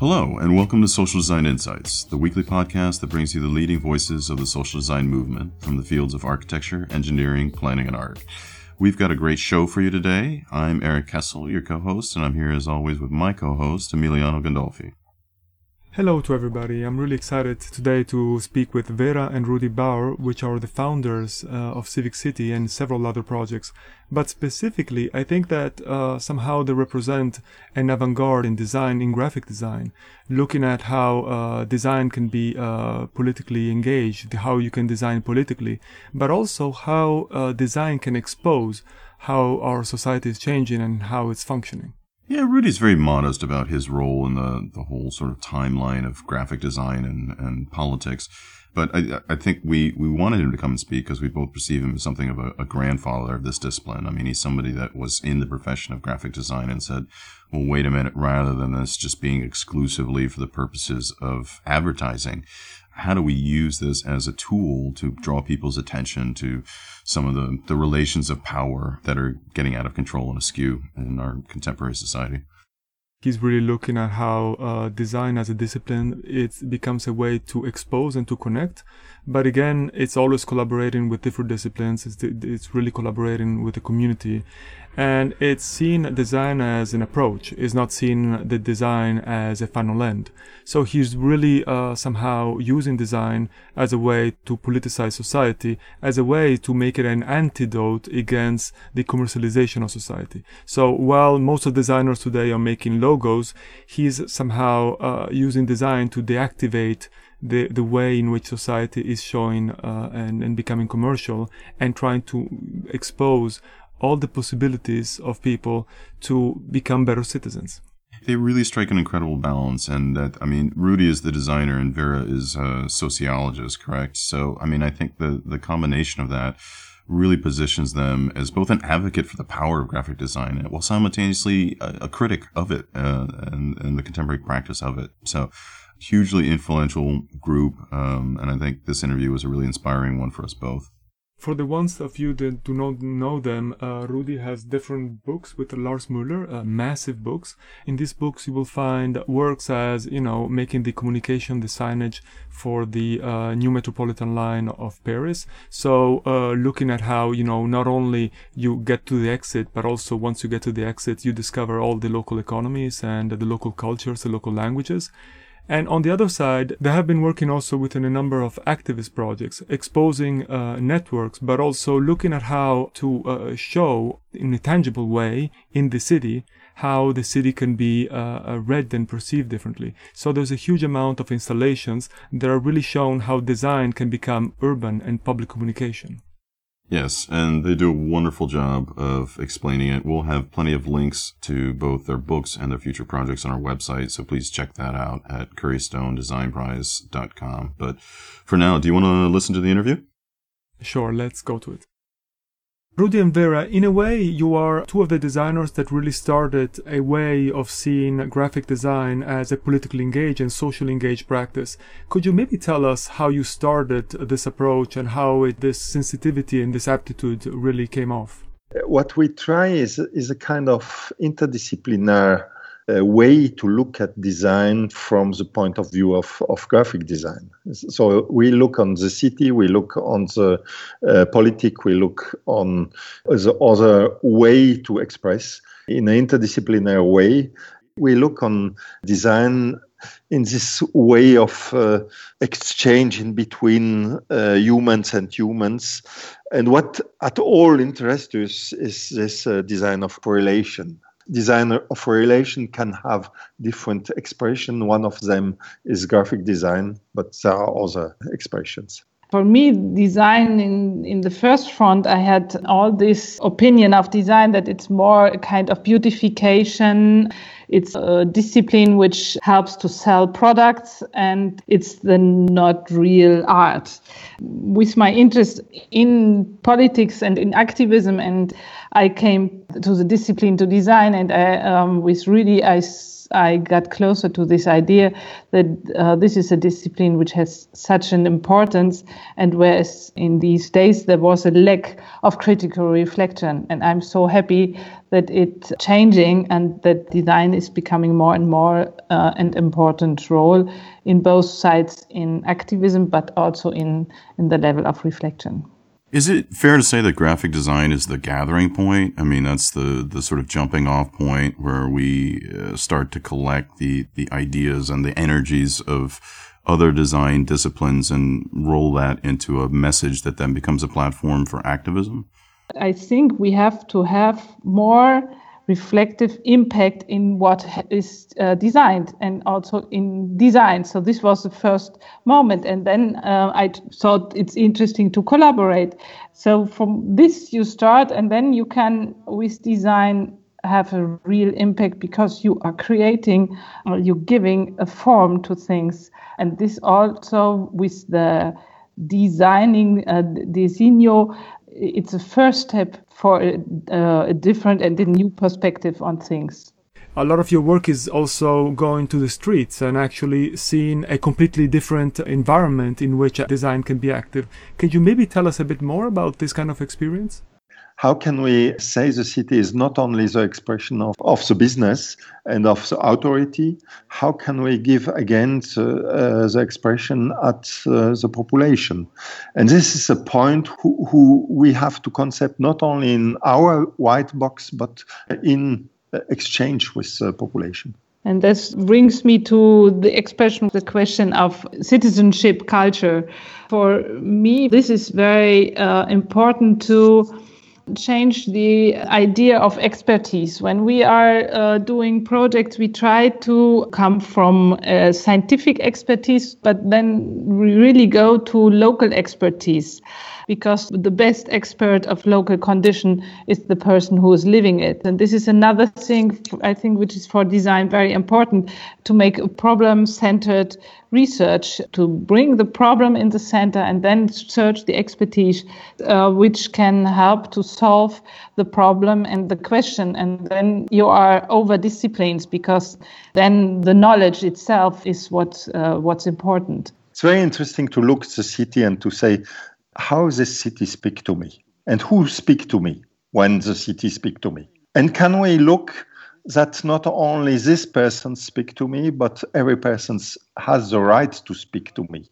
Hello, and welcome to Social Design Insights, the weekly podcast that brings you the leading voices of the social design movement from the fields of architecture, engineering, planning, and art. We've got a great show for you today. I'm Eric Cesal, your co host, and I'm here as always with my co host, Emiliano Gandolfi. Hello to everybody. I'm really excited today to speak with Vera and Ruedi Baur, which are the founders uh, of Civic City and several other projects. But specifically, I think that uh, somehow they represent an avant-garde in design, in graphic design, looking at how uh, design can be uh, politically engaged, how you can design politically, but also how uh, design can expose how our society is changing and how it's functioning. Yeah, Ruedi's very modest about his role in the, the whole sort of timeline of graphic design and, and politics. But I, I think we, we wanted him to come and speak because we both perceive him as something of a, a, grandfather of this discipline. I mean, he's somebody that was in the profession of graphic design and said, well, wait a minute, rather than this just being exclusively for the purposes of advertising, how do we use this as a tool to draw people's attention to some of the, the relations of power that are getting out of control and askew in our contemporary society? He's really looking at how uh, design as a discipline it becomes a way to expose and to connect, but again, it's always collaborating with different disciplines. It's, it's really collaborating with the community, and it's seen design as an approach is not seen the design as a final end. So he's really uh, somehow using design as a way to politicize society as a way to make it an antidote against the commercialization of society. So while most of designers today are making logos he's somehow uh, using design to deactivate the, the way in which society is showing uh, and, and becoming commercial and trying to expose all the possibilities of people to become better citizens. They really strike an incredible balance, and that I mean, Ruedi is the designer and Vera is a sociologist, correct? So, I mean, I think the the combination of that really positions them as both an advocate for the power of graphic design while simultaneously a, a critic of it uh, and, and the contemporary practice of it. So, hugely influential group, um, and I think this interview was a really inspiring one for us both. For the ones of you that do not know them, uh, Ruedi has different books with Lars Muller, uh, massive books. In these books, you will find works as, you know, making the communication, the signage for the uh, new metropolitan line of Paris. So, uh, looking at how, you know, not only you get to the exit, but also once you get to the exit, you discover all the local economies and the local cultures, the local languages. And on the other side, they have been working also within a number of activist projects, exposing uh, networks, but also looking at how to uh, show in a tangible way in the city how the city can be uh, uh read and perceived differently. So there's a huge amount of installations that are really shown how design can become urban and public communication. Yes, and they do a wonderful job of explaining it. We'll have plenty of links to both their books and their future projects on our website, so please check that out at currystonedesignprize.com. But for now, do you want to listen to the interview? Sure, let's go to it. Ruedi and Vera, in a way, you are two of the designers that really started a way of seeing graphic design as a politically engaged and socially engaged practice. Could you maybe tell us how you started this approach and how it, this sensitivity and this aptitude really came off? What we try is, is a kind of interdisciplinary a way to look at design from the point of view of, of graphic design. So we look on the city, we look on the uh, politic, we look on the other way to express in an interdisciplinary way. We look on design in this way of uh, exchange in between uh, humans and humans. And what at all interests us is this uh, design of correlation design of relation can have different expression. One of them is graphic design, but there are other expressions. For me design in in the first front i had all this opinion of design that it's more a kind of beautification. It's a discipline which helps to sell products and it's then not real art. With my interest in politics and in activism and i came to the discipline to design and I, um, with really i I got closer to this idea that uh, this is a discipline which has such an importance, and whereas in these days there was a lack of critical reflection, and I'm so happy that it's changing and that design is becoming more and more uh, an important role in both sides in activism, but also in in the level of reflection. Is it fair to say that graphic design is the gathering point? I mean, that's the, the sort of jumping off point where we uh, start to collect the, the ideas and the energies of other design disciplines and roll that into a message that then becomes a platform for activism? I think we have to have more reflective impact in what is uh, designed and also in design. So this was the first moment, and then uh, I thought it's interesting to collaborate. So from this you start, and then you can with design have a real impact because you are creating, uh, you're giving a form to things, and this also with the designing uh, Designo it's a first step for a, uh, a different and a new perspective on things a lot of your work is also going to the streets and actually seeing a completely different environment in which design can be active. Can you maybe tell us a bit more about this kind of experience? How can we say the city is not only the expression of, of the business and of the authority? How can we give again the, uh, the expression at uh, the population? And this is a point who, who we have to concept not only in our white box, but in exchange with the population. And this brings me to the expression, the question of citizenship culture. For me, this is very uh, important to change the idea of expertise. When we are uh, doing projects, we try to come from uh, scientific expertise, but then we really go to local expertise because the best expert of local condition is the person who is living it. And this is another thing I think which is for design very important to make a problem centered research to bring the problem in the center and then search the expertise uh, which can help to solve the problem and the question and then you are over disciplines because then the knowledge itself is what uh, what's important it's very interesting to look at the city and to say how the city speak to me and who speak to me when the city speak to me. And can we look that not only this person speak to me but every person has the right to speak to me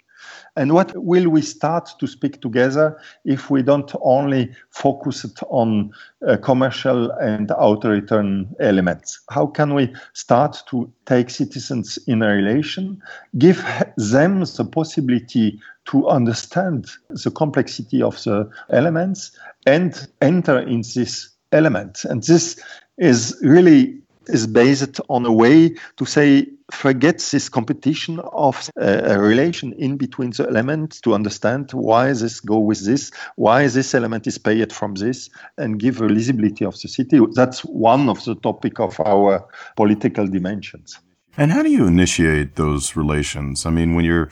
and what will we start to speak together if we don't only focus on uh, commercial and authoritarian elements? How can we start to take citizens in a relation, give them the possibility to understand the complexity of the elements and enter in this element? And this is really is based on a way to say forget this competition of uh, a relation in between the elements to understand why this go with this why this element is paid from this and give a visibility of the city. That's one of the topic of our political dimensions. And how do you initiate those relations? I mean when you're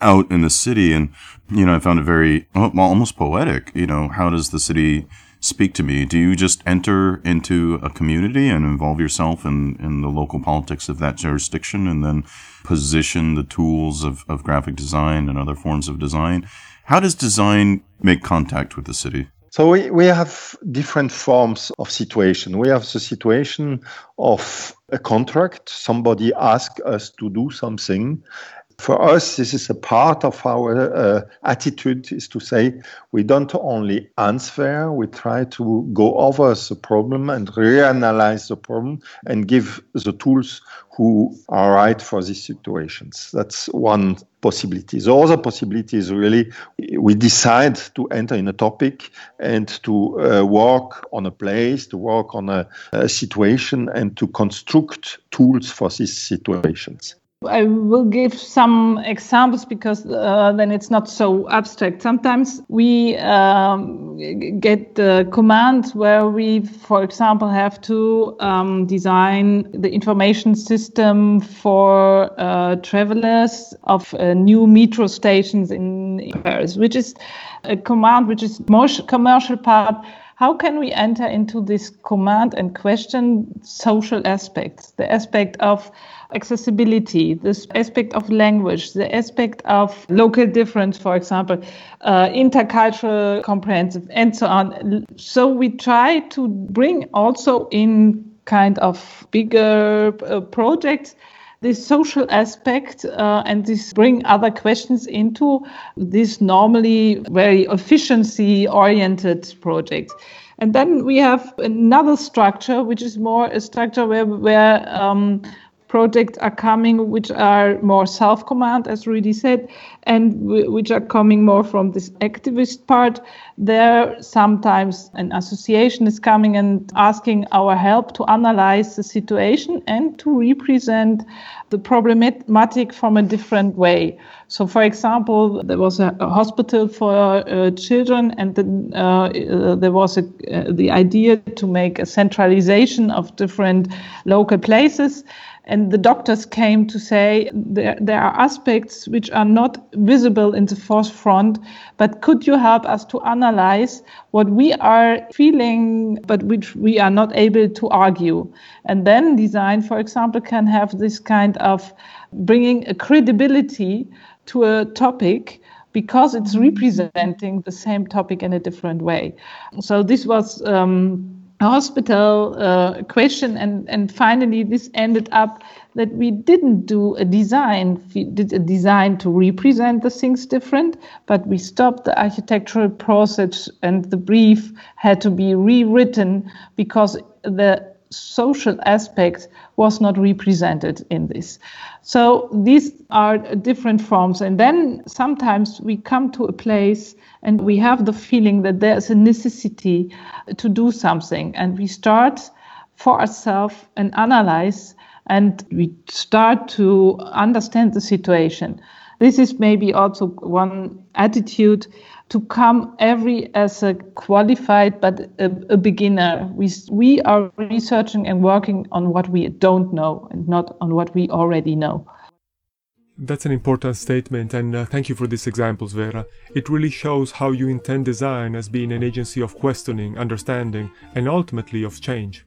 out in the city and you know i found it very almost poetic you know how does the city speak to me. Do you just enter into a community and involve yourself in, in the local politics of that jurisdiction and then position the tools of, of graphic design and other forms of design? How does design make contact with the city? So we, we have different forms of situation. We have the situation of a contract. Somebody asks us to do something for us, this is a part of our uh, attitude is to say we don't only answer, we try to go over the problem and reanalyze the problem and give the tools who are right for these situations. That's one possibility. The other possibility is really we decide to enter in a topic and to uh, work on a place, to work on a, a situation, and to construct tools for these situations. I will give some examples because uh, then it's not so abstract. Sometimes we um, get the commands where we, for example, have to um, design the information system for uh, travelers of uh, new metro stations in Paris, which is a command which is more commercial part how can we enter into this command and question social aspects, the aspect of accessibility, this aspect of language, the aspect of local difference, for example, uh, intercultural comprehensive, and so on. So we try to bring also in kind of bigger uh, projects this social aspect uh, and this bring other questions into this normally very efficiency oriented project. And then we have another structure, which is more a structure where, where um, projects are coming which are more self-command, as Ruedi said, and w- which are coming more from this activist part. There, sometimes an association is coming and asking our help to analyze the situation and to represent the problematic from a different way. So, for example, there was a, a hospital for uh, children, and then uh, uh, there was a, uh, the idea to make a centralization of different local places and the doctors came to say there, there are aspects which are not visible in the forefront, but could you help us to analyze what we are feeling, but which we are not able to argue? And then design, for example, can have this kind of bringing a credibility to a topic because it's representing the same topic in a different way. So this was. Um, hospital uh, question and and finally this ended up that we didn't do a design. We did a design to represent the things different but we stopped the architectural process and the brief had to be rewritten because the social aspect was not represented in this. So these are different forms and then sometimes we come to a place and we have the feeling that there's a necessity to do something and we start for ourselves and analyze and we start to understand the situation. This is maybe also one attitude to come every as a qualified but a, a, beginner we we are researching and working on what we don't know and not on what we already know that's an important statement, and uh, thank you for these examples, Vera. It really shows how you intend design as being an agency of questioning, understanding, and ultimately of change.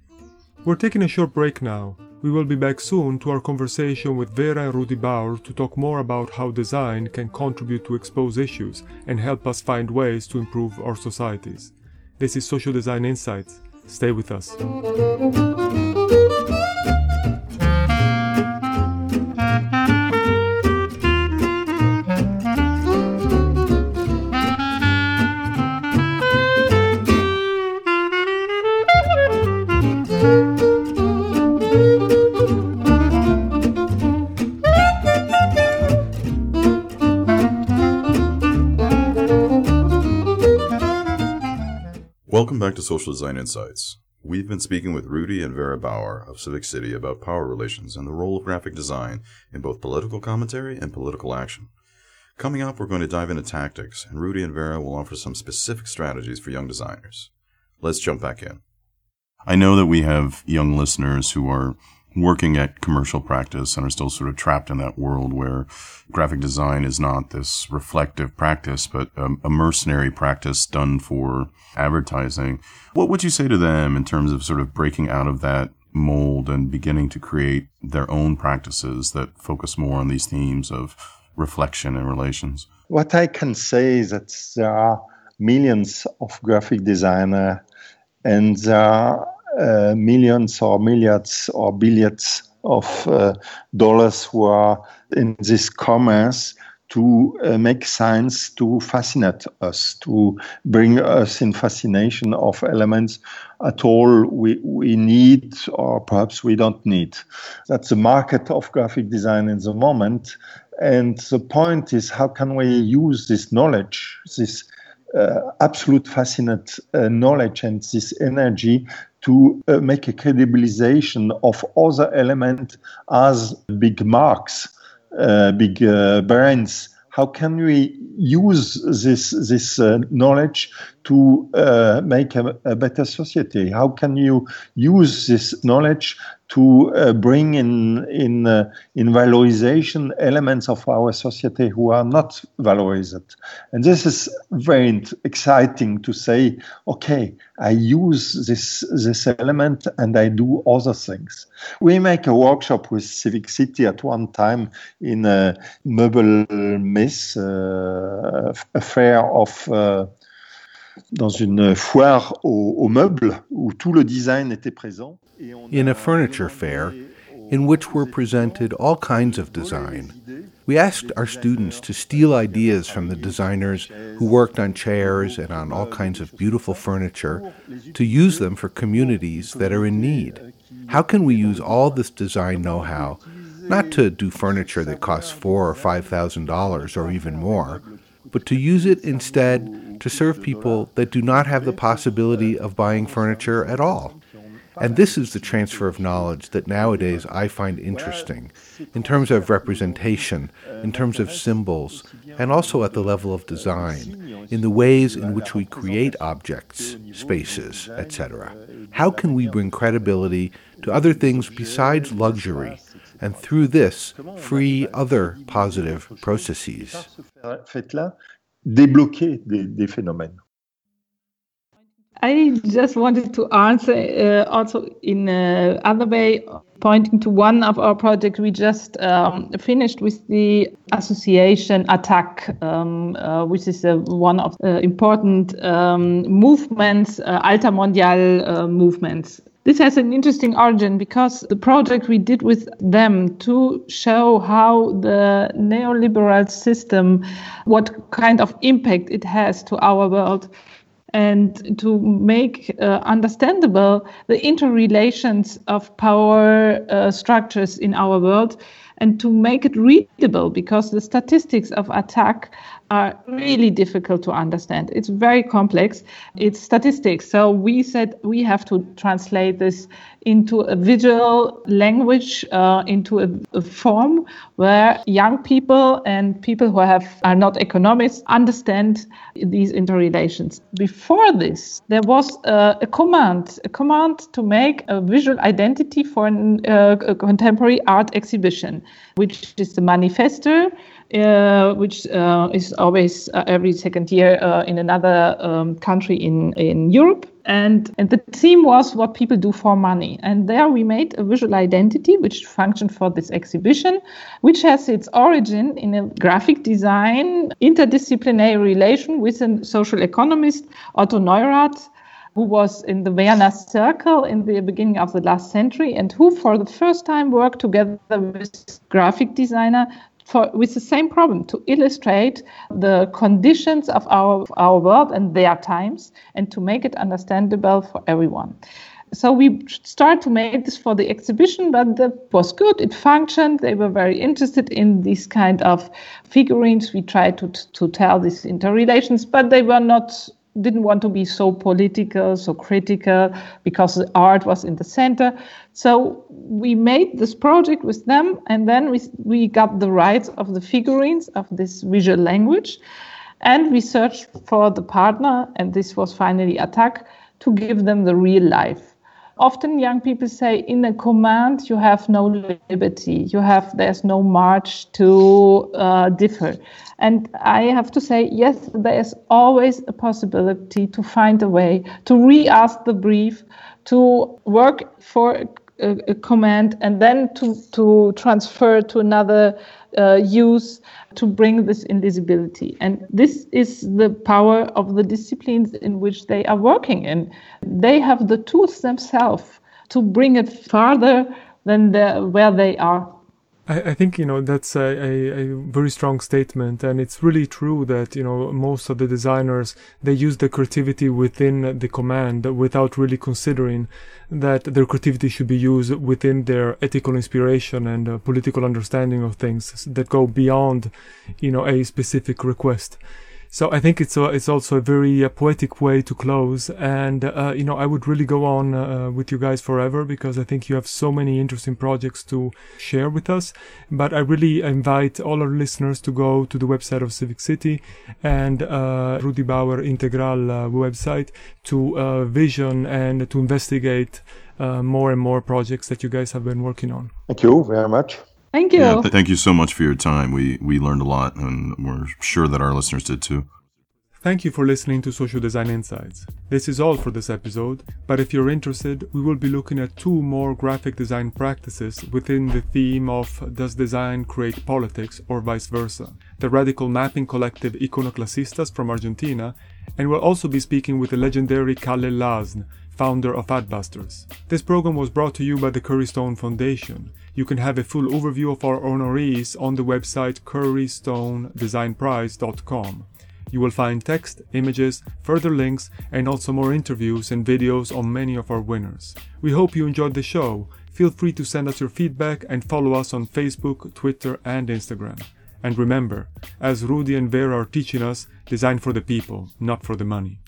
We're taking a short break now. We will be back soon to our conversation with Vera and Ruedi Baur to talk more about how design can contribute to expose issues and help us find ways to improve our societies. This is Social Design Insights. Stay with us. Back to Social Design Insights. We've been speaking with Ruedi and Vera Baur of Civic City about power relations and the role of graphic design in both political commentary and political action. Coming up, we're going to dive into tactics, and Ruedi and Vera will offer some specific strategies for young designers. Let's jump back in. I know that we have young listeners who are working at commercial practice and are still sort of trapped in that world where graphic design is not this reflective practice, but a, a, mercenary practice done for advertising. What would you say to them in terms of sort of breaking out of that mold and beginning to create their own practices that focus more on these themes of reflection and relations? What I can say is that there are millions of graphic designers and there are uh, millions or milliards or billions of uh, dollars who are in this commerce to uh, make science to fascinate us, to bring us in fascination of elements at all we, we need or perhaps we don't need. That's the market of graphic design in the moment. And the point is, how can we use this knowledge, this uh, absolute fascinate uh, knowledge and this energy to uh, make a credibilization of other elements as big marks, uh, big uh, brands. How can we use this this uh, knowledge to uh, make a, a, better society? How can you use this knowledge to uh, bring in in uh, in valorization elements of our society who are not valorized. And this is very exciting to say, okay, I use this this element and I do other things. We make a workshop with Civic City at one time in a Meuble Miss, uh, a fair of uh, dans une foire aux, aux, meubles où tout le design était présent. In a furniture fair in which were presented all kinds of design. We asked our students to steal ideas from the designers who worked on chairs and on all kinds of beautiful furniture to use them for communities that are in need. How can we use all this design know-how not to do furniture that costs four or five thousand dollars or even more, but to use it instead to serve people that do not have the possibility of buying furniture at all. And this is the transfer of knowledge that nowadays I find interesting in terms of representation, in terms of symbols, and also at the level of design, in the ways in which we create objects, spaces, etc. How can we bring credibility to other things besides luxury, and through this free other positive processes? Débloquer des, des phénomènes. I just wanted to answer uh, also in another way, pointing to one of our projects we just um, finished with the association ATTAC, um, uh, which is uh, one of the important um, movements, uh, Altermondial uh, movements this has an interesting origin because the project we did with them to show how the neoliberal system, what kind of impact it has to our world, and to make uh, understandable the interrelations of power uh, structures in our world and to make it readable because the statistics of ATTAC are really difficult to understand. It's very complex. It's statistics. So we said we have to translate this into a visual language, uh, into a, a, form where young people and people who have are not economists understand these interrelations. Before this, there was a command, a command to make a visual identity for an, uh, a contemporary art exhibition, which is the Manifesta uh, which uh, is always uh, every second year uh, in another um, country in, in Europe. And, and the theme was what people do for money. And there we made a visual identity which functioned for this exhibition, which has its origin in a graphic design interdisciplinary relation with a social economist, Otto Neurath, who was in the Vienna Circle in the beginning of the last century and who, for the first time, worked together with graphic designer for, with the same problem to illustrate the conditions of our, our world and their times and to make it understandable for everyone. So we start to make this for the exhibition, but that was good. It functioned. They were very interested in these kind of figurines. We tried to, to tell these interrelations, but they were not didn't want to be so political, so critical, because the art was in the center. So we made this project with them, and then we, we got the rights of the figurines of this visual language. And we searched for the partner, and this was finally ATTAC, to give them the real life often young people say in a command you have no liberty you have there's no march to uh, differ. And i have to say yes there is always a possibility to find a way to re-ask the brief to work for a, a command and then to, to transfer to another uh, use to bring this invisibility. And this is the power of the disciplines in which they are working in. They have the tools themselves to bring it farther than the, where they are. I, think you know that's a, a, a, very strong statement, and it's really true that you know most of the designers they use the creativity within the command without really considering that their creativity should be used within their ethical inspiration and uh, political understanding of things that go beyond you know a specific request. So I think it's a, it's also a very uh, poetic way to close. And, uh, you know, I would really go on uh, with you guys forever because I think you have so many interesting projects to share with us. But I really invite all our listeners to go to the website of Civic City and uh, Ruedi Baur Integral uh, website to uh, vision and to investigate more and more projects that you guys have been working on. Thank you very much. Thank you. Yeah, th- thank you so much for your time. We we learned a lot, and we're sure that our listeners did too. Thank you for listening to Social Design Insights. This is all for this episode, but if you're interested, we will be looking at two more graphic design practices within the theme of Does Design Create Politics or Vice Versa? The radical mapping collective Iconoclasistas from Argentina, and we'll also be speaking with the legendary Kalle Lasn, founder of Adbusters. This program was brought to you by the Curry Stone Foundation. You can have a full overview of our honorees on the website currystonedesignprize.com. You will find text, images, further links, and also more interviews and videos on many of our winners. We hope you enjoyed the show. Feel free to send us your feedback and follow us on Facebook, Twitter, and Instagram. And remember, as Ruedi and Vera are teaching us, design for the people, not for the money.